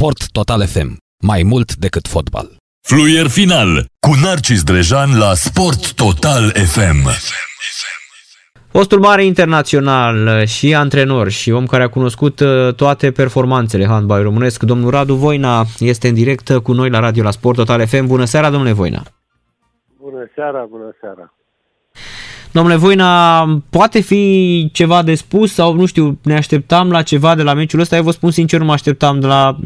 Sport Total FM. Mai mult decât fotbal. Fluier final cu Narcis Drejan la Sport Total FM. Fostul mare internațional și antrenor și om care a cunoscut uh, toate performanțele handbal românesc, domnul Radu Voina, este în direct cu noi la radio la Sport Total FM. Bună seara, domnule Voina! Bună seara, bună seara! Domnule Voina, poate fi ceva de spus sau, nu știu, ne așteptam la ceva de la meciul ăsta? Eu vă spun sincer, nu mă așteptam de la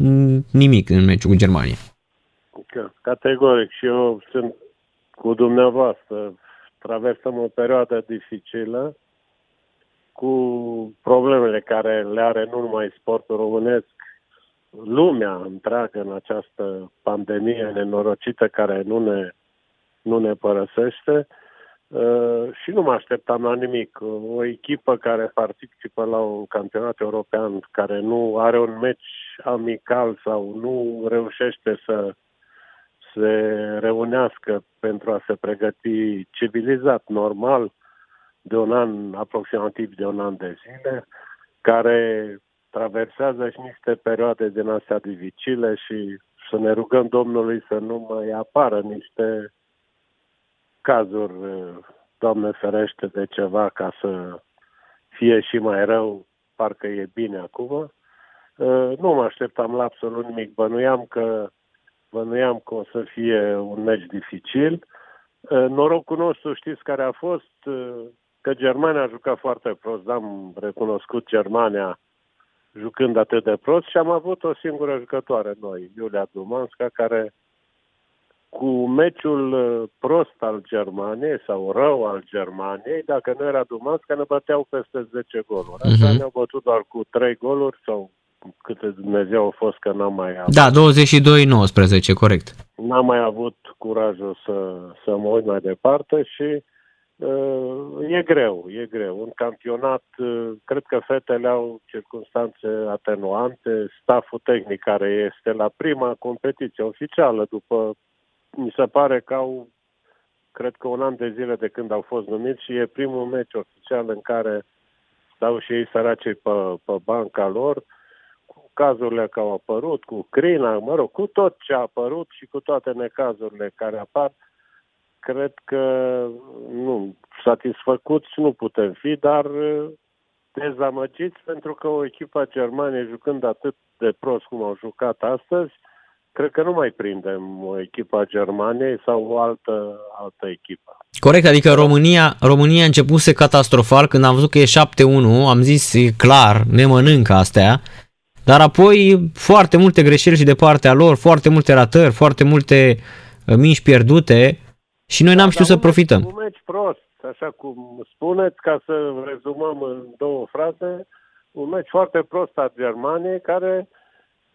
nimic în meciul cu Germania. Categoric și eu sunt cu dumneavoastră. Traversăm o perioadă dificilă cu problemele care le are nu numai sportul românesc, lumea întreagă în această pandemie nenorocită care nu ne, nu ne părăsește. Uh, și nu mă așteptam la nimic. O echipă care participă la un campionat european, care nu are un meci amical sau nu reușește să se reunească pentru a se pregăti civilizat, normal, de un an, aproximativ de un an de zile, care traversează și niște perioade din astea dificile și să ne rugăm Domnului să nu mai apară niște cazuri, Doamne ferește, de ceva ca să fie și mai rău, parcă e bine acum. Nu mă așteptam la absolut nimic. Bănuiam că, bănuiam că o să fie un meci dificil. Norocul nostru, știți care a fost? Că Germania a jucat foarte prost. Am recunoscut Germania jucând atât de prost și am avut o singură jucătoare noi, Iulia Dumanska, care cu meciul uh, prost al Germaniei sau rău al Germaniei, dacă nu era Dumasca, ne băteau peste 10 goluri. Așa uh-huh. ne-au bătut doar cu 3 goluri sau câte Dumnezeu au fost că n-am mai avut. Da, 22-19, corect. N-am mai avut curajul să, să mă uit mai departe și uh, e greu, e greu. Un campionat, uh, cred că fetele au circunstanțe atenuante, staful tehnic care este la prima competiție oficială după mi se pare că au, cred că un an de zile de când au fost numiți și e primul meci oficial în care stau și ei săracei pe, pe banca lor, cu cazurile care au apărut, cu crina, mă rog, cu tot ce a apărut și cu toate necazurile care apar, cred că nu, satisfăcuți nu putem fi, dar uh, dezamăgiți pentru că o echipă a Germaniei jucând atât de prost cum au jucat astăzi, cred că nu mai prindem o echipă a Germaniei sau o altă, altă echipă. Corect, adică România, România a începuse catastrofal când am văzut că e 7-1, am zis e clar, ne mănâncă astea, dar apoi foarte multe greșeli și de partea lor, foarte multe ratări, foarte multe uh, minși pierdute și noi n-am da, știut să profităm. Un meci prost, așa cum spuneți, ca să rezumăm în două fraze, un meci foarte prost al Germaniei care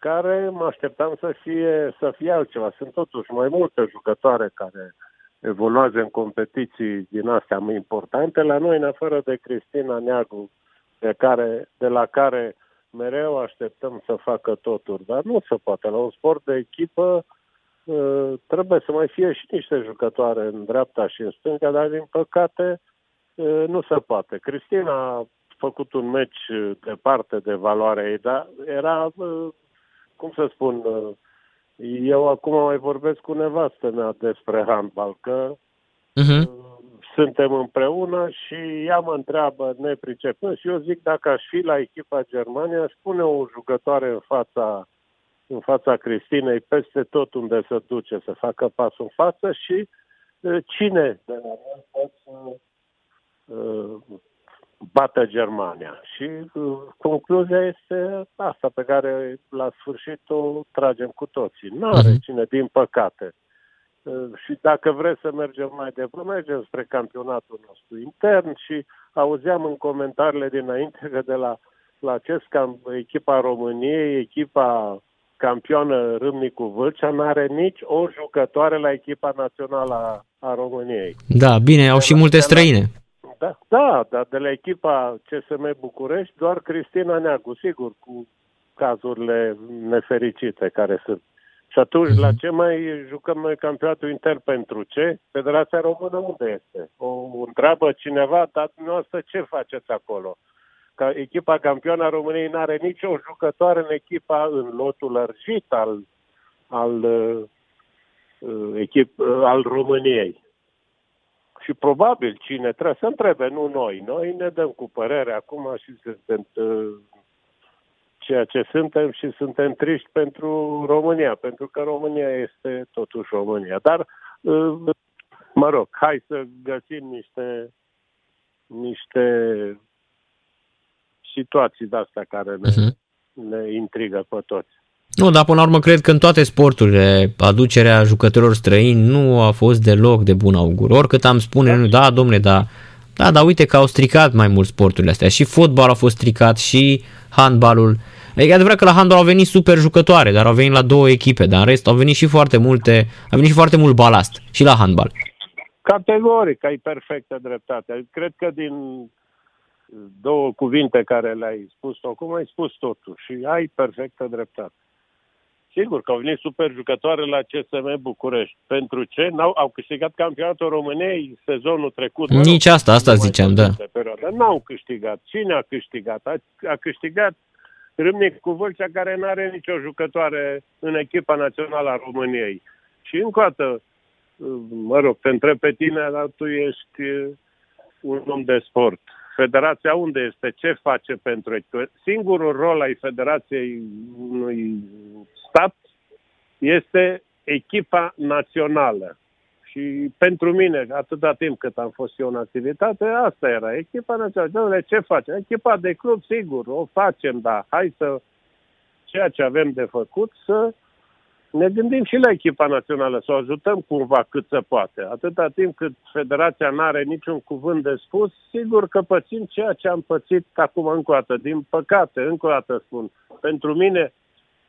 care mă așteptam să fie, să fie altceva. Sunt totuși mai multe jucătoare care evoluează în competiții din astea mai importante. La noi, în afară de Cristina Neagu, de, care, de la care mereu așteptăm să facă toturi, dar nu se poate. La un sport de echipă ă, trebuie să mai fie și niște jucătoare în dreapta și în stânga, dar din păcate ă, nu se poate. Cristina a făcut un meci departe de valoarea ei, dar era ă, cum să spun, uh, eu acum mai vorbesc cu nevastă mea despre handbal, că uh-huh. suntem împreună și ea mă întreabă nepricepând și eu zic dacă aș fi la echipa Germania, aș pune o jucătoare în fața în fața Cristinei, peste tot unde se duce, să facă pasul în față și uh, cine de la noi poate să bată Germania. Și uh, concluzia este asta pe care la sfârșit o tragem cu toții. Nu are uh-huh. cine, din păcate. Uh, și dacă vreți să mergem mai departe, mergem spre campionatul nostru intern și auzeam în comentariile dinainte că de la, la acest camp, echipa României, echipa campioană Râmnicu Vâlcea, nu are nici o jucătoare la echipa națională a, a României. Da, bine, au și multe străine. Da, da, dar de la echipa CSM București doar Cristina Neagu, sigur, cu cazurile nefericite care sunt. Și atunci, la ce mai jucăm noi campionatul inter pentru ce? Federația Română unde este? O întreabă cineva, dar dumneavoastră ce faceți acolo? ca echipa campioană a României nu are nicio jucătoare în echipa în lotul lărgit al, al, uh, echip, uh, al României. Și probabil cine trebuie să întrebe, nu noi. Noi ne dăm cu părere acum și suntem uh, ceea ce suntem și suntem triști pentru România, pentru că România este totuși România. Dar, uh, mă rog, hai să găsim niște, niște situații de-astea care ne, uh-huh. ne intrigă pe toți. Nu, dar până la urmă cred că în toate sporturile aducerea jucătorilor străini nu a fost deloc de bun augur. Oricât am spune, da, da domne, da, da, dar uite că au stricat mai mult sporturile astea. Și fotbalul a fost stricat și handbalul. E adevărat că la handbal au venit super jucătoare, dar au venit la două echipe, dar în rest au venit și foarte multe, a venit și foarte mult balast și la handbal. Categoric, ai perfectă dreptate. Cred că din două cuvinte care le-ai spus acum, ai spus totul și ai perfectă dreptate. Sigur că au venit super jucătoare la CSM București. Pentru ce? N-au, au câștigat campionatul României sezonul trecut. Nici asta, asta ziceam, da. Perioadă. N-au câștigat. Cine a câștigat? A, a câștigat Râmnic cu Vâlcea, care nu are nicio jucătoare în echipa națională a României. Și încă o dată, mă rog, te întreb pe tine, dar tu ești un om de sport. Federația unde este? Ce face pentru echipă? Singurul rol al Federației unui stat este echipa națională. Și pentru mine, atâta timp cât am fost eu în activitate, asta era echipa națională. ce facem? Echipa de club, sigur, o facem, dar hai să ceea ce avem de făcut să ne gândim și la echipa națională, să o ajutăm cumva cât se poate. Atâta timp cât federația nu are niciun cuvânt de spus, sigur că pățim ceea ce am pățit acum încă o dată. Din păcate, încă o dată spun, pentru mine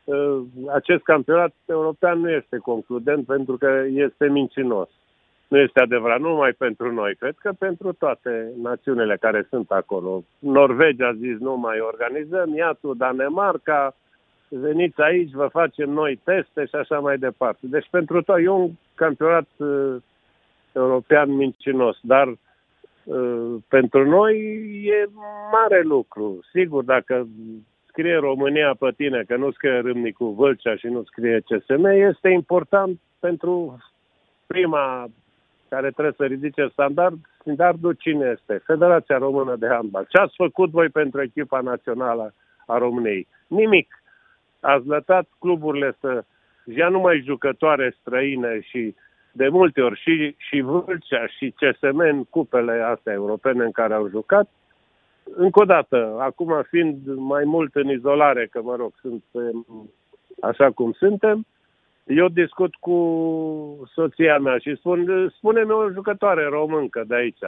ă, acest campionat european nu este concludent pentru că este mincinos. Nu este adevărat nu numai pentru noi, cred că pentru toate națiunile care sunt acolo. Norvegia a zis nu mai organizăm, iată Danemarca, veniți aici, vă facem noi teste și așa mai departe. Deci pentru tot e un campionat uh, european mincinos, dar uh, pentru noi e mare lucru. Sigur, dacă scrie România pe tine, că nu scrie Râmnicu Vâlcea și nu scrie CSM, este important pentru prima care trebuie să ridice standard, standardul cine este? Federația Română de Handbal. Ce ați făcut voi pentru echipa națională a României? Nimic ați lăsat cluburile să ia numai jucătoare străine și de multe ori și, și Vâlcea și CSM în cupele astea europene în care au jucat. Încă o dată, acum fiind mai mult în izolare, că mă rog, sunt așa cum suntem, eu discut cu soția mea și spun, spune-mi o jucătoare româncă de aici.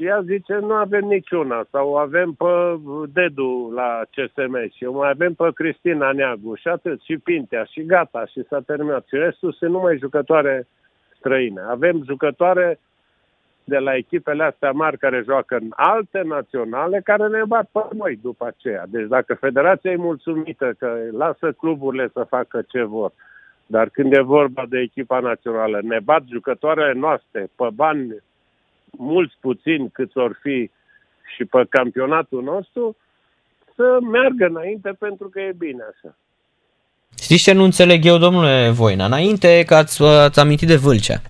Și ea zice, nu avem niciuna, sau avem pe Dedu la CSM și mai avem pe Cristina Neagu și atât, și Pintea, și gata, și s-a terminat. Și restul sunt numai jucătoare străine. Avem jucătoare de la echipele astea mari care joacă în alte naționale, care ne bat pe noi după aceea. Deci dacă federația e mulțumită că lasă cluburile să facă ce vor, dar când e vorba de echipa națională, ne bat jucătoarele noastre pe bani mulți puțini cât or fi și pe campionatul nostru, să meargă înainte pentru că e bine așa. Știți ce nu înțeleg eu, domnule Voina? Înainte că ați, ați amintit de Vâlcea.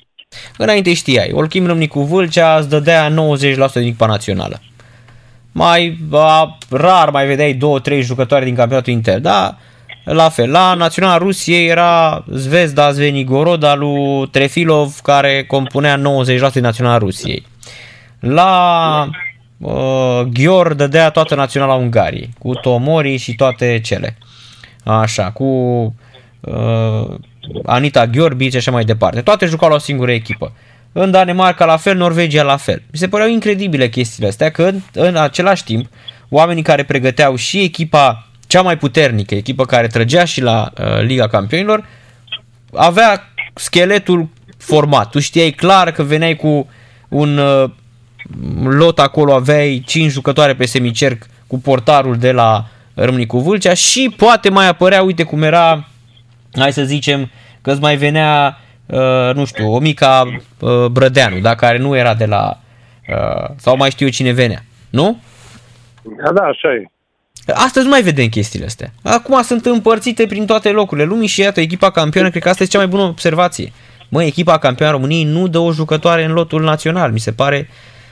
Înainte știai, Olchim Râmnicu Vâlcea îți dădea 90% din echipa națională. Mai a, rar mai vedeai 2-3 jucători din campionatul inter, da? La fel, la Naționala Rusiei era Zvezda Zvenigorod al lui Trefilov care compunea 90% din Naționala Rusiei. La uh, Ghior dădea toată Naționala Ungariei, cu Tomori și toate cele. Așa, cu uh, Anita Gheorbici și așa mai departe. Toate jucau la o singură echipă. În Danemarca la fel, Norvegia la fel. Mi se păreau incredibile chestiile astea, că în, în același timp oamenii care pregăteau și echipa cea mai puternică, echipă care trăgea și la uh, Liga Campionilor, avea scheletul format. Tu știai clar că veneai cu un uh, lot acolo, aveai 5 jucătoare pe semicerc cu portarul de la Râmnicu Vâlcea și poate mai apărea, uite cum era, hai să zicem, că îți mai venea, uh, nu știu, o mica uh, Brădeanu, da, care nu era de la, uh, sau mai știu eu cine venea, nu? Da, da, așa e. Astăzi nu mai vedem chestiile astea. Acum sunt împărțite prin toate locurile lumii și iată, echipa campioană, cred că asta e cea mai bună observație. Măi, echipa campioană României nu dă o jucătoare în lotul național, mi se pare.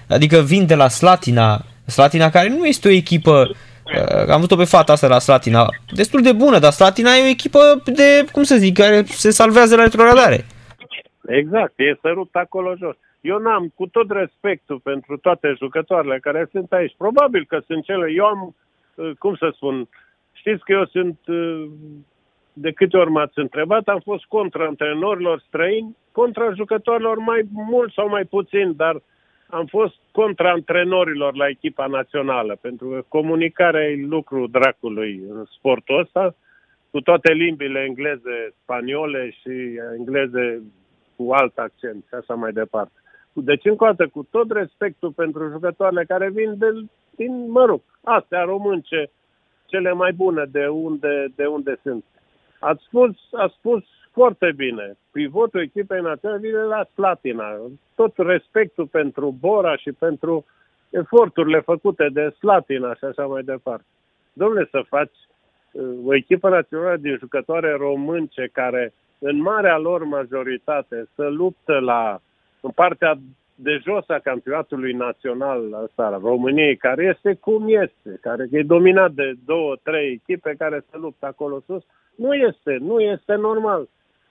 Adică vin de la Slatina, Slatina care nu este o echipă Uh, am văzut-o pe fata asta la Slatina, destul de bună, dar Slatina e o echipă de, cum să zic, care se salvează la retrogradare. Exact, e sărut acolo jos. Eu n-am, cu tot respectul pentru toate jucătoarele care sunt aici, probabil că sunt cele, eu am, uh, cum să spun, știți că eu sunt, uh, de câte ori m-ați întrebat, am fost contra antrenorilor străini, contra jucătorilor mai mult sau mai puțin, dar uh, am fost contra antrenorilor la echipa națională, pentru că comunicarea e lucru dracului în sportul ăsta, cu toate limbile engleze, spaniole și engleze cu alt accent și așa mai departe. Deci, încă o dată, cu tot respectul pentru jucătoarele care vin de, din, mă rog, astea românce, cele mai bune de unde, de unde sunt. Ați spus, ați spus foarte bine. Pivotul echipei naționale vine la Slatina. Tot respectul pentru Bora și pentru eforturile făcute de Slatina și așa mai departe. Domnule, să faci uh, o echipă națională din jucătoare românce care în marea lor majoritate să luptă la în partea de jos a campionatului național ăsta, României, care este cum este, care e dominat de două, trei echipe care se luptă acolo sus, nu este, nu este normal.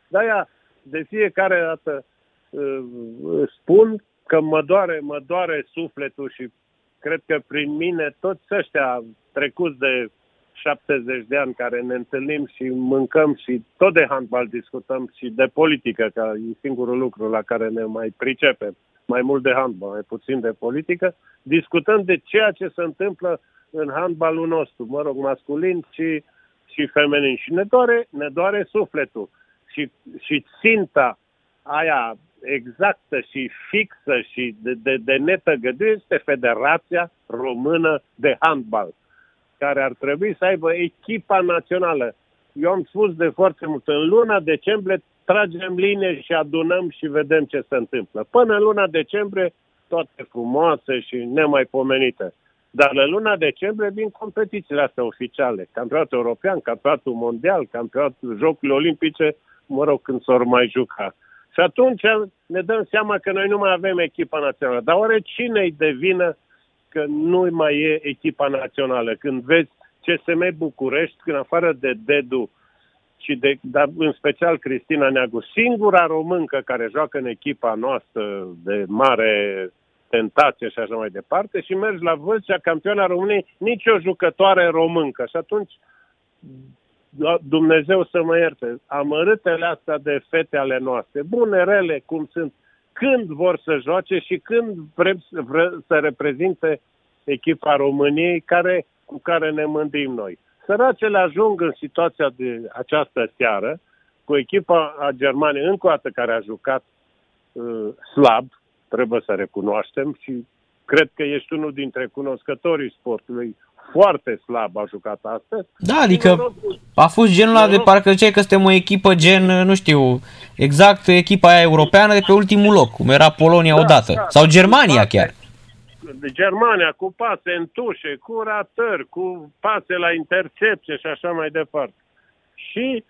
De-aia, de fiecare dată uh, spun că mă doare, mă doare sufletul și cred că prin mine toți ăștia trecuți de 70 de ani care ne întâlnim și mâncăm și tot de handbal discutăm și de politică, că e singurul lucru la care ne mai pricepem. Mai mult de handbal, mai puțin de politică. Discutăm de ceea ce se întâmplă în handbalul nostru, mă rog, masculin și, și feminin. Și ne doare, ne doare sufletul și, și ținta aia exactă și fixă și de, de, de netăgăduie este Federația Română de Handbal, care ar trebui să aibă echipa națională. Eu am spus de foarte mult, în luna decembrie tragem linie și adunăm și vedem ce se întâmplă. Până în luna decembrie, toate frumoase și nemaipomenite. Dar în luna decembrie vin competițiile astea oficiale. Campionatul european, campionatul mondial, campionatul Jocurile Olimpice mă rog, când s-or mai juca. Și atunci ne dăm seama că noi nu mai avem echipa națională. Dar oare cine-i de vină că nu mai e echipa națională? Când vezi CSM București, când afară de Dedu și de, dar în special Cristina Neagu, singura româncă care joacă în echipa noastră de mare tentație și așa mai departe, și mergi la Vâlcea, campioana României, nicio jucătoare româncă. Și atunci Dumnezeu să mă ierte, amărâtele astea de fete ale noastre, bune, rele, cum sunt, când vor să joace și când vrem să, vre, să reprezinte echipa României care, cu care ne mândim noi. Săracele ajung în situația de această seară cu echipa a Germaniei, încă o dată care a jucat uh, slab, trebuie să recunoaștem și cred că ești unul dintre cunoscătorii sportului foarte slab a jucat astăzi. Da, adică a fost genul ăla de parcă ziceai că suntem o echipă gen, nu știu, exact echipa aia europeană de pe ultimul loc, cum era Polonia da, odată, da, sau Germania pase, chiar. De Germania, cu pase în tușe, cu ratări, cu pase la intercepție și așa mai departe. Și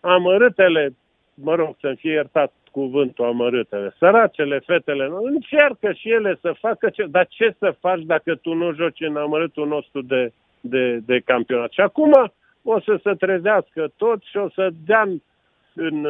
amărâtele, mă rog să fie iertat cuvântul amărâtele. Săracele, fetele, încearcă și ele să facă ce, dar ce să faci dacă tu nu joci în amărâtul nostru de, de, de campionat? Și acum o să se trezească tot și o să dea în, în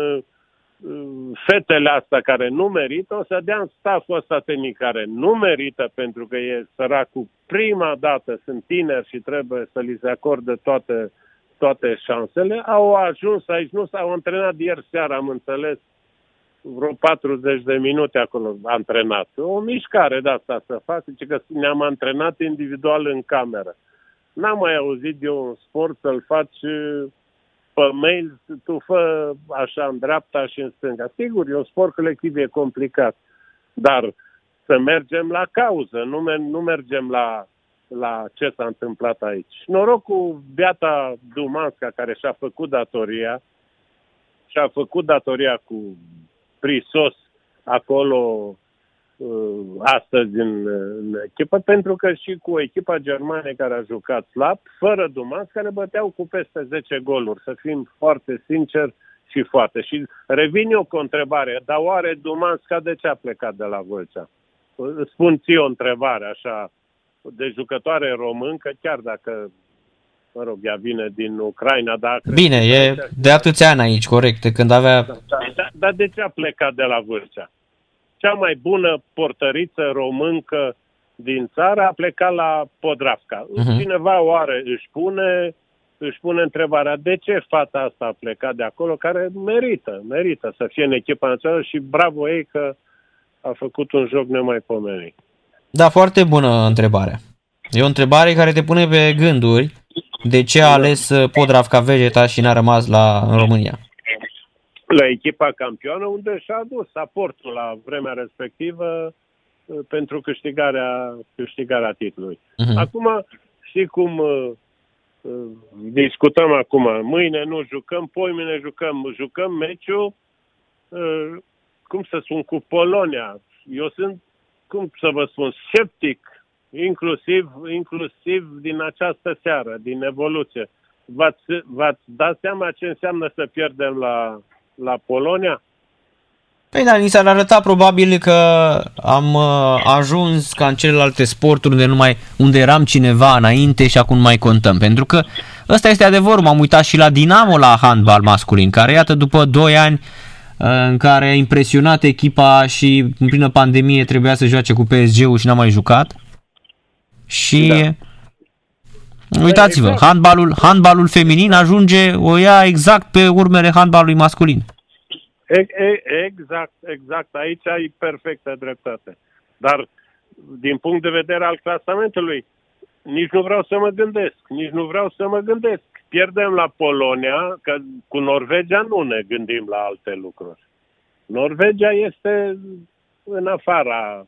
fetele astea care nu merită, o să dea în staful ăsta tehnic care nu merită pentru că e săracul prima dată, sunt tineri și trebuie să li se acorde toate, toate șansele, au ajuns aici, nu s-au antrenat ieri seara, am înțeles, vreo 40 de minute acolo antrenat. O mișcare de asta să fac, zice că ne-am antrenat individual în cameră. N-am mai auzit de un sport să-l faci uh, pe mail, tu fă așa în dreapta și în stânga. Sigur, e un sport colectiv, e complicat, dar să mergem la cauză, nu, mer- nu mergem la, la ce s-a întâmplat aici. Noroc cu Beata Dumanska, care și-a făcut datoria, și-a făcut datoria cu prisos acolo uh, astăzi în, în echipă, pentru că și cu echipa germană care a jucat slab, fără Dumas, care băteau cu peste 10 goluri, să fim foarte sinceri și foarte. Și revin eu cu o întrebare, dar oare Dumanska de ce a plecat de la Vâlcea? Spun ție o întrebare așa, de jucătoare româncă, chiar dacă mă rog, ea vine din Ucraina, dar... Bine, e de atâția ani aici, corect, când avea... Da, da, da, dar de ce a plecat de la Vâlcea? Cea mai bună portăriță româncă din țară a plecat la Podravca. Uh-huh. Cineva oare își pune, își pune întrebarea de ce fata asta a plecat de acolo, care merită, merită să fie în echipa națională și bravo ei că a făcut un joc nemaipomenit. Da, foarte bună întrebare. E o întrebare care te pune pe gânduri de ce a ales uh, Podravca Vegeta și n-a rămas la în România? La echipa campioană, unde și-a adus aportul la vremea respectivă uh, pentru câștigarea, câștigarea titlului. Uh-huh. Acum, știi cum uh, discutăm acum, mâine nu jucăm, poimine jucăm, jucăm meciul, cum să spun, cu Polonia. Eu sunt, cum să vă spun, sceptic inclusiv, inclusiv din această seară, din evoluție. V-ați, v-ați dat seama ce înseamnă să pierdem la, la Polonia? Păi da, ni s-ar arăta probabil că am uh, ajuns ca în celelalte sporturi unde, numai, unde eram cineva înainte și acum nu mai contăm. Pentru că ăsta este adevărul, m-am uitat și la Dinamo la handbal masculin, care iată după 2 ani uh, în care a impresionat echipa și în plină pandemie trebuia să joace cu PSG-ul și n-a mai jucat. Și da. Uitați-vă, exact. handbalul, handbalul feminin ajunge, o ia exact pe urmele handbalului masculin. Exact, exact. Aici ai perfectă dreptate. Dar din punct de vedere al clasamentului, nici nu vreau să mă gândesc, nici nu vreau să mă gândesc. Pierdem la Polonia, că cu Norvegia nu ne gândim la alte lucruri. Norvegia este în afara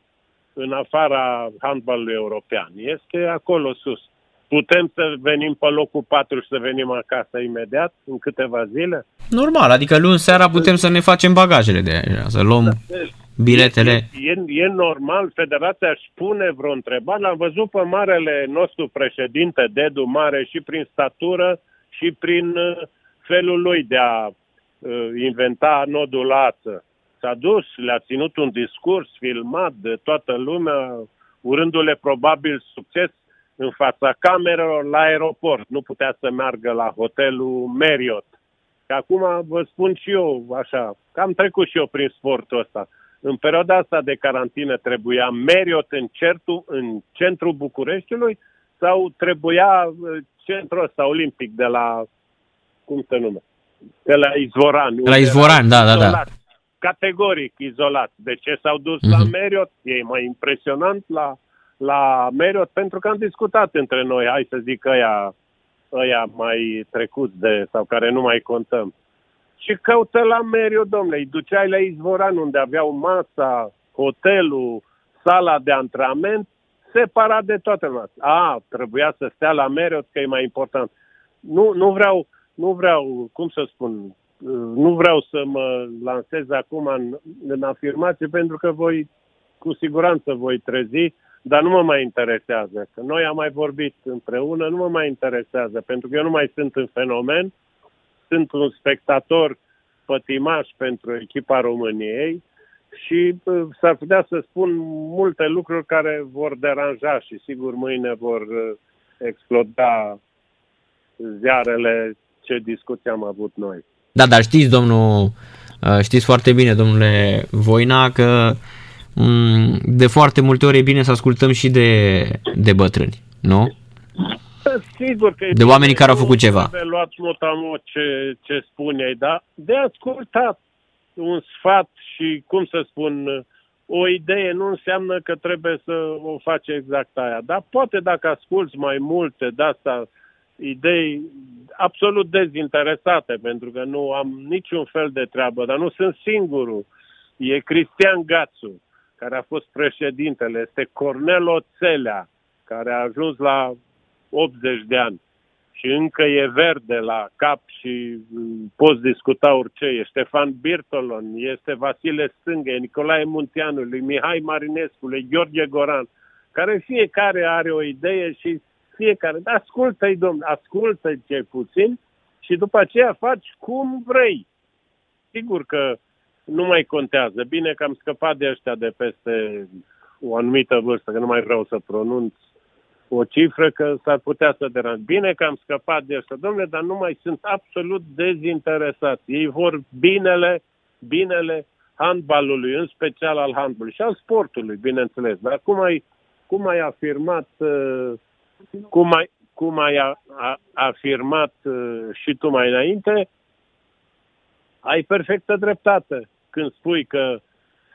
în afara handbalului european. Este acolo sus. Putem să venim pe locul 4 și să venim acasă imediat, în câteva zile? Normal, adică luni seara putem să ne facem bagajele de aici, să luăm da. biletele. E, e, e normal, federația își pune vreo întrebare. L-am văzut pe marele nostru președinte, Dedu Mare, și prin statură și prin uh, felul lui de a uh, inventa nodul ață s-a dus, le-a ținut un discurs filmat de toată lumea, urându-le probabil succes în fața camerelor la aeroport. Nu putea să meargă la hotelul Marriott. Și acum vă spun și eu așa, că am trecut și eu prin sportul ăsta. În perioada asta de carantină trebuia Marriott în, certul, în centrul Bucureștiului sau trebuia uh, centrul ăsta olimpic de la, cum se numește? De la Izvoran. La Izvoran, da, da, da categoric izolat. De ce s-au dus mm-hmm. la mhm. Marriott? E mai impresionant la, la Marriott pentru că am discutat între noi, hai să zic ăia, ăia mai trecuți de, sau care nu mai contăm. Și căută la Marriott, domnule, îi duceai la Izvoran unde aveau masa, hotelul, sala de antrenament, separat de toată lumea. A, trebuia să stea la Marriott că e mai important. Nu, nu vreau, nu vreau, cum să spun, nu vreau să mă lansez acum în, în afirmație pentru că voi, cu siguranță voi trezi, dar nu mă mai interesează. Că noi am mai vorbit împreună, nu mă mai interesează, pentru că eu nu mai sunt în fenomen, sunt un spectator pătimaș pentru echipa României și s-ar putea să spun multe lucruri care vor deranja și sigur mâine vor uh, exploda ziarele ce discuții am avut noi. Da, dar știți, domnul, uh, știți foarte bine, domnule Voina, că mm, de foarte multe ori e bine să ascultăm și de, de bătrâni, nu? Sigur că de oamenii care au făcut ceva. De luat mot ce, ce spuneai, dar de ascultat un sfat și, cum să spun, o idee nu înseamnă că trebuie să o faci exact aia. Dar poate dacă asculți mai multe de asta, idei absolut dezinteresate, pentru că nu am niciun fel de treabă, dar nu sunt singurul. E Cristian Gațu, care a fost președintele, este Cornel Oțelea, care a ajuns la 80 de ani. și încă e verde la cap și mm, poți discuta orice. E Ștefan Birtolon, este Vasile Stângă, e Nicolae Munteanu, lui Mihai Marinescu, lui Gheorghe Goran, care fiecare are o idee și fiecare, ascultă-i, domn, ascultă-i ce puțin și după aceea faci cum vrei. Sigur că nu mai contează. Bine că am scăpat de ăștia de peste o anumită vârstă, că nu mai vreau să pronunț o cifră că s-ar putea să deranj. Bine că am scăpat de asta, domnule, dar nu mai sunt absolut dezinteresați. Ei vor binele, binele handbalului, în special al handbalului și al sportului, bineînțeles. Dar cum ai, cum ai afirmat, uh, cum ai, cum ai a, a, afirmat uh, și tu mai înainte, ai perfectă dreptate când spui că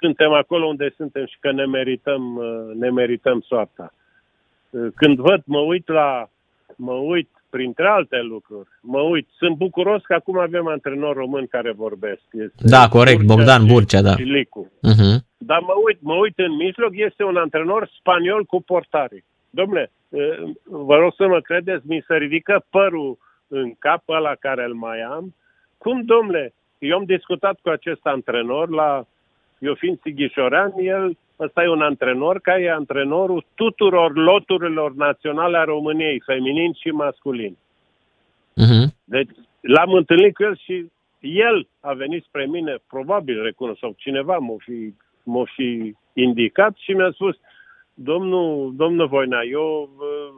suntem acolo unde suntem și că ne merităm, uh, ne merităm soarta. Uh, când văd, mă uit la, mă uit printre alte lucruri, mă uit, sunt bucuros că acum avem antrenori români care vorbesc. Este da, corect, Burcea Bogdan Burcea, da. Și Licu. Uh-huh. Dar mă uit, mă uit în mijloc, este un antrenor spaniol cu portare. Domnule, uh, vă rog să mă credeți, mi se ridică părul în cap la care îl mai am. Cum, domnule, eu am discutat cu acest antrenor la, eu fiind sighișorean, el Ăsta e un antrenor care e antrenorul tuturor loturilor naționale a României, feminin și masculin. Uh-huh. Deci l-am întâlnit cu el și el a venit spre mine, probabil recunosc, sau cineva m-a fi, m-a fi indicat și mi-a spus, domnul, domnul Voina, eu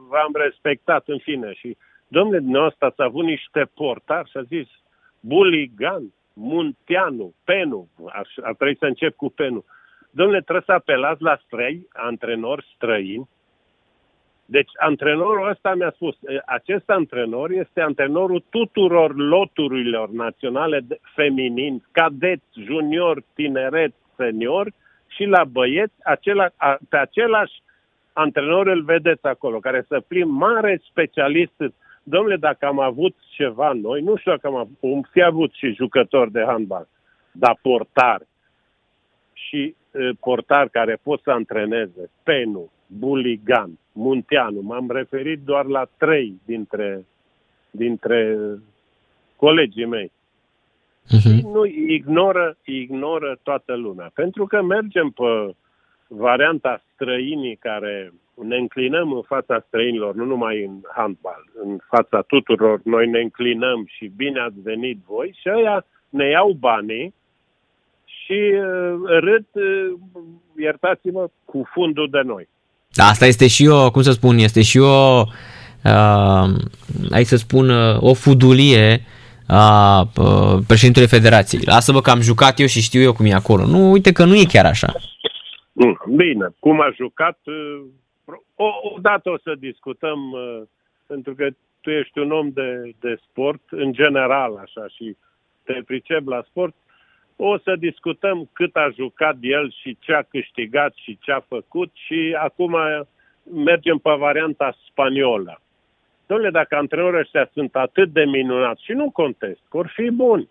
v-am respectat în fine și domnule, dumneavoastră ați avut niște portari și a zis, Buligan, Munteanu, Penu, ar, ar trebui să încep cu Penu. Domnule, trebuie să apelați la străi, antrenori străini. Deci antrenorul ăsta mi-a spus, acest antrenor este antrenorul tuturor loturilor naționale de, feminin, cadet, junior, tineret, senior și la băieți, acela, a, pe același antrenor îl vedeți acolo, care să plim mare specialist. Domnule, dacă am avut ceva noi, nu știu dacă am avut, fi avut și jucători de handbal, dar portar și portar care pot să antreneze, Penu, Buligan, Munteanu, m-am referit doar la trei dintre, dintre colegii mei. Uh-huh. Și nu ignoră, ignoră toată lumea. Pentru că mergem pe varianta străinii care ne înclinăm în fața străinilor, nu numai în handbal, în fața tuturor, noi ne înclinăm și bine ați venit voi și ăia ne iau banii și uh, râd, uh, iertați-mă, cu fundul de noi. Asta este și o, cum să spun, este și o, uh, hai să spun, uh, o fudulie a uh, președintele federației. Lasă-vă că am jucat eu și știu eu cum e acolo. Nu, uite că nu e chiar așa. Mm, bine, cum a jucat, uh, o, odată o să discutăm, uh, pentru că tu ești un om de, de sport, în general, așa, și te pricep la sport, o să discutăm cât a jucat el și ce a câștigat și ce a făcut și acum mergem pe varianta spaniolă. Domnule, dacă antrenorii ăștia sunt atât de minunați și nu contest, vor fi buni.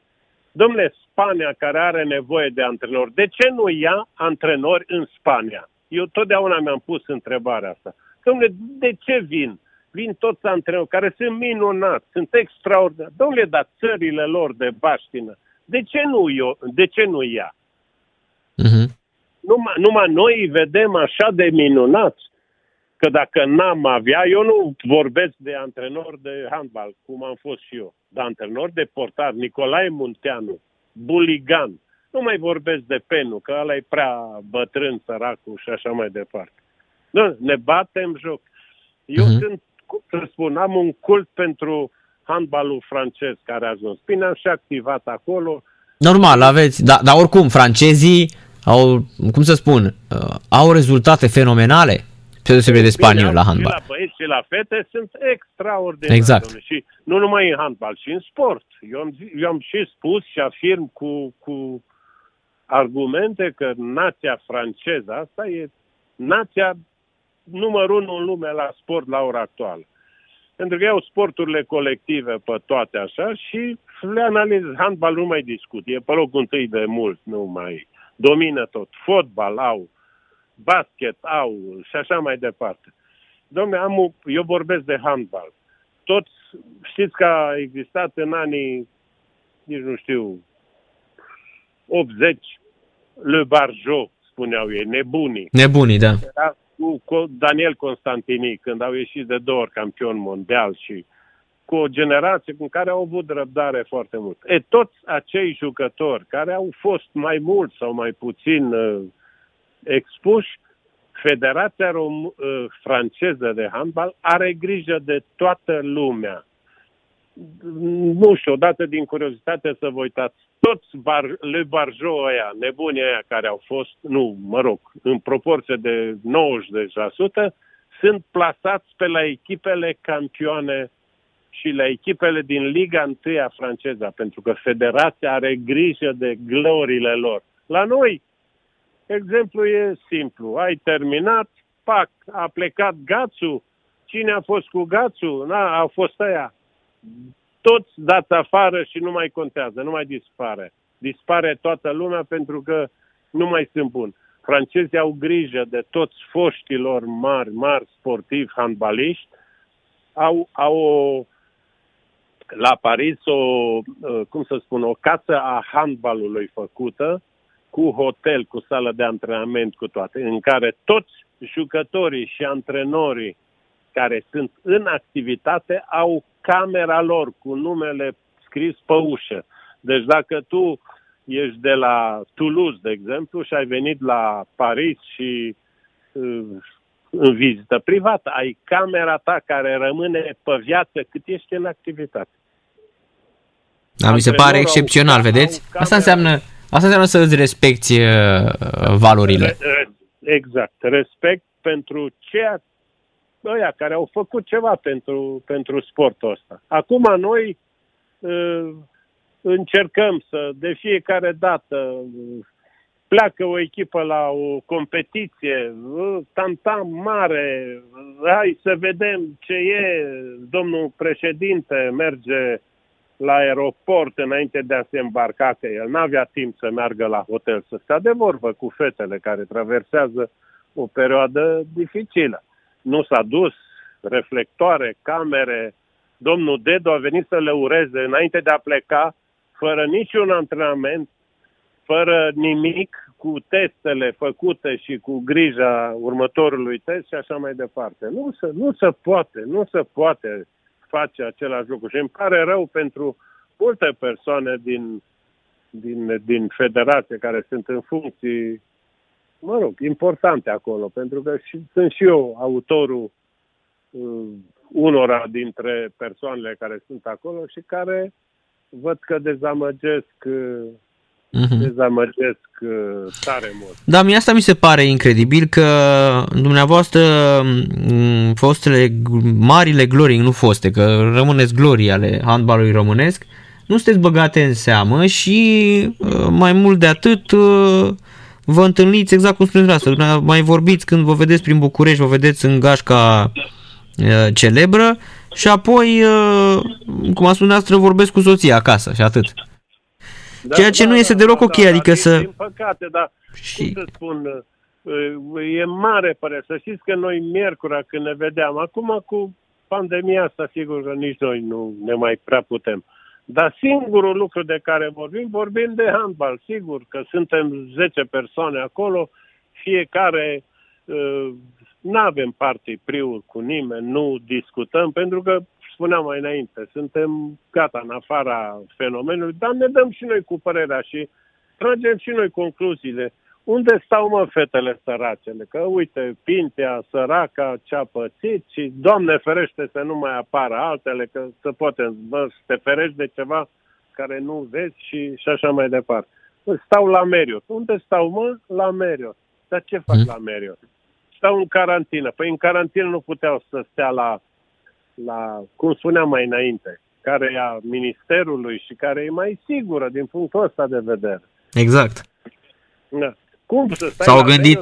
Domnule, Spania care are nevoie de antrenori, de ce nu ia antrenori în Spania? Eu totdeauna mi-am pus întrebarea asta. Domnule, de ce vin? Vin toți antrenori care sunt minunați, sunt extraordinari. Domnule, dar țările lor de baștină, de ce nu, eu, de ce nu ea? Uh-huh. Numai, numai noi îi vedem așa de minunați că dacă n-am avea, eu nu vorbesc de antrenor de handbal, cum am fost și eu, de antrenor de portar, Nicolae Munteanu, Buligan, nu mai vorbesc de Penu, că ăla e prea bătrân, săracul și așa mai departe. Nu, ne batem joc. Eu uh-huh. sunt, cum să spun, am un cult pentru handbalul francez care a ajuns. Bine, am și activat acolo. Normal, aveți, dar da, oricum, francezii au, cum să spun, uh, au rezultate fenomenale pe deosebire de spaniol la handbal. Și la băieți și la fete sunt extraordinare. Exact. Domnule. Și nu numai în handbal, și în sport. Eu am, eu am și spus și afirm cu, cu argumente că nația franceză, asta e nația numărul unu în lume la sport la ora actuală. Pentru că iau sporturile colective pe toate așa și le analiz. Handbal nu mai discut, e pe locul întâi de mult, nu mai domină tot. Fotbal au, basket au și așa mai departe. Domne, am, eu vorbesc de handbal. Toți știți că a existat în anii, nici nu știu, 80, Le Barjot, spuneau ei, nebunii. Nebunii, da. Era cu Daniel Constantini, când au ieșit de două ori campion mondial și cu o generație cu care au avut răbdare foarte mult. E, toți acei jucători care au fost mai mult sau mai puțin uh, expuși, Federația Rom- uh, franceză de handbal are grijă de toată lumea. Nu știu, odată din curiozitate să vă uitați, toți bar, le barjo ăia, nebunii ăia care au fost, nu, mă rog, în proporție de 90%, sunt plasați pe la echipele campioane și la echipele din Liga 1 a franceză, pentru că federația are grijă de glorile lor. La noi, exemplu e simplu. Ai terminat, pac, a plecat Gațu. Cine a fost cu Gațu? Na, a fost aia. Toți dați afară și nu mai contează, nu mai dispare. Dispare toată lumea pentru că nu mai sunt buni. Francezii au grijă de toți foștilor mari, mari sportivi, handbaliști, au, au o, la Paris o, uh, cum să spun, o casă a handbalului făcută, cu hotel, cu sală de antrenament, cu toate, în care toți jucătorii și antrenorii care sunt în activitate au camera lor cu numele scris pe ușă. Deci dacă tu ești de la Toulouse, de exemplu, și ai venit la Paris și uh, în vizită privată, ai camera ta care rămâne pe viață cât ești în activitate. Da, mi se pare excepțional, vedeți? Asta înseamnă, asta înseamnă să îți respecti uh, valorile. Exact. Respect pentru ceea ăia care au făcut ceva pentru, pentru sportul ăsta. Acum noi uh, încercăm să, de fiecare dată, pleacă o echipă la o competiție, tantam mare, hai să vedem ce e, domnul președinte merge la aeroport înainte de a se îmbarca, că el n-avea timp să meargă la hotel, să stea de vorbă cu fetele care traversează o perioadă dificilă. Nu s-a dus, reflectoare, camere. Domnul Dedu a venit să le ureze înainte de a pleca, fără niciun antrenament, fără nimic, cu testele făcute și cu grija următorului test și așa mai departe. Nu se, nu se poate, nu se poate face același lucru. Și îmi pare rău pentru multe persoane din, din, din federație care sunt în funcții, mă rog, importante acolo, pentru că și, sunt și eu autorul uh, unora dintre persoanele care sunt acolo și care văd că dezamăgesc uh, uh-huh. dezamăgesc uh, tare mult. Da, mie asta mi se pare incredibil că dumneavoastră fostele marile glorii, nu foste, că rămâneți glorii ale handbalului românesc, nu sunteți băgate în seamă și uh, mai mult de atât uh, vă întâlniți exact cum spuneți asta. Mai vorbiți când vă vedeți prin București, vă vedeți în gașca celebră și apoi, cum a spus noastră, vorbesc cu soția acasă și atât. Da, Ceea ce da, nu este da, deloc da, ok, da, adică să... Din păcate, dar și... cum să spun, uh, e mare pare. Să știți că noi miercura când ne vedeam, acum cu pandemia asta, sigur că nici noi nu ne mai prea putem. Dar singurul lucru de care vorbim, vorbim de handbal. Sigur că suntem 10 persoane acolo, fiecare uh, nu avem partii priuri cu nimeni, nu discutăm, pentru că spuneam mai înainte, suntem gata în afara fenomenului, dar ne dăm și noi cu părerea și tragem și noi concluziile. Unde stau, mă, fetele săracele? Că, uite, Pintea, săraca, ce-a pățit și, Doamne ferește, să nu mai apară altele, că să poate, bă, să te ferești de ceva care nu vezi și, și așa mai departe. Stau la Meriot. Unde stau, mă? La Meriot. Dar ce fac mm. la Meriot? Stau în carantină. Păi în carantină nu puteau să stea la la, cum spuneam mai înainte, care e a ministerului și care e mai sigură din punctul ăsta de vedere. Exact. Da. Cum să stai S-au gândit,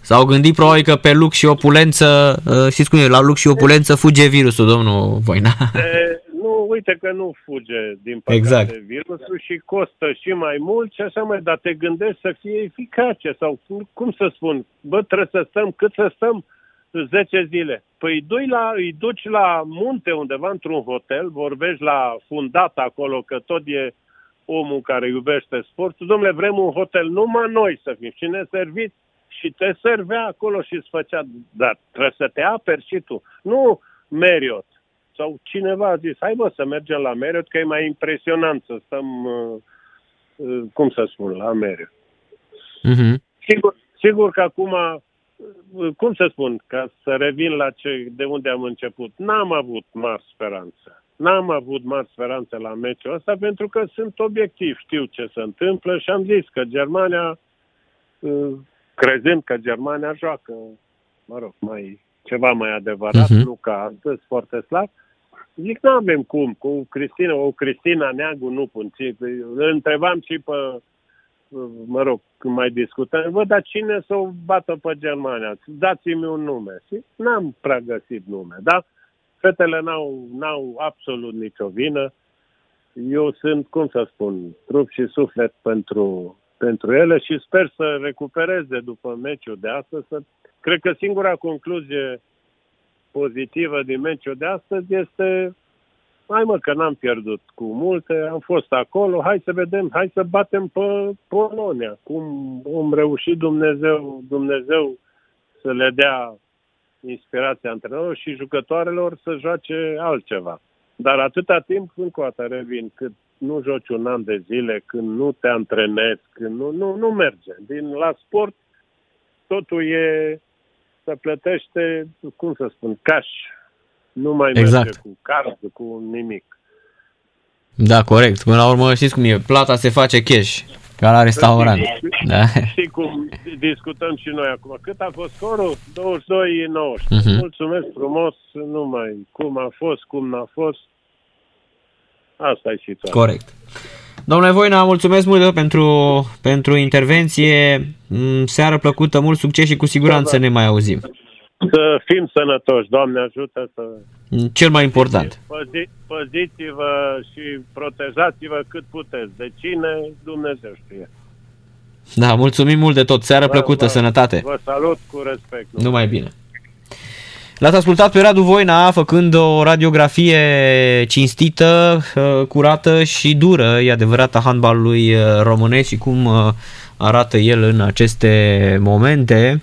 S-au gândit probabil că pe lux și opulență, uh, știți cum e, la lux și opulență fuge virusul, domnul Voina. E, nu, uite că nu fuge, din păcate, exact. virusul și costă și mai mult și așa mai, dar te gândești să fie eficace sau, cum să spun, bă, trebuie să stăm, cât să stăm, 10 zile. Păi dui la, îi duci la munte undeva într-un hotel, vorbești la fundat acolo că tot e omul care iubește sportul. Domnule, vrem un hotel numai noi să fim și ne serviți și te servea acolo și îți făcea, dar trebuie să te aperi și tu. Nu Marriott sau cineva a zis, hai bă să mergem la Marriott că e mai impresionant să stăm, uh, uh, cum să spun, la Marriott. Uh-huh. Sigur, sigur că acum, uh, cum să spun, ca să revin la ce, de unde am început, n-am avut mari speranțe. N-am avut mari speranțe la meciul ăsta pentru că sunt obiectiv, știu ce se întâmplă și am zis că Germania, uh, crezând că Germania joacă, mă rog, mai ceva mai adevărat, uh-huh. nu ca astăzi, foarte slab, zic, nu avem cum, cu Cristina, o Cristina Neagu nu pun. Întrebam și pe, mă rog, când mai discutăm, văd, dar cine să o bată pe Germania? Dați-mi un nume. Și n-am prea găsit nume, da? Fetele n-au, n-au absolut nicio vină. Eu sunt, cum să spun, trup și suflet pentru, pentru ele și sper să recupereze după meciul de astăzi. Să... Cred că singura concluzie pozitivă din meciul de astăzi este hai mă că n-am pierdut cu multe, am fost acolo, hai să vedem, hai să batem pe Polonia. Cum am reușit Dumnezeu, Dumnezeu să le dea inspirația antrenorilor și jucătoarelor să joace altceva. Dar atâta timp, încă o dată revin, cât nu joci un an de zile, când nu te antrenezi, când nu, nu, nu merge. Din la sport totul e să plătește, cum să spun, cash. Nu mai exact. merge cu card, cu nimic. Da, corect. Până la urmă, știți cum e, plata se face cash, ca la restaurant. Da. Și cum discutăm și noi acum. Cât a fost scorul? 22 90. Uh-huh. Mulțumesc frumos, nu mai cum a fost, cum n-a fost. Asta e situația. Corect. Domnule Voina, mulțumesc mult pentru, pentru intervenție. Mm, seară plăcută, mult succes și cu siguranță da, da. ne mai auzim. Să fim sănătoși, Doamne ajută să... Mm, cel mai important. Păzi, păziți-vă și protejați-vă cât puteți. De cine, Dumnezeu știe. Da, mulțumim mult de tot. Seară da, plăcută, vă, sănătate. Vă salut cu respect. Numai bine. L-ați ascultat pe Radu Voina făcând o radiografie cinstită, uh, curată și dură, e adevărat, a handbalului uh, românesc și cum uh, arată el în aceste momente.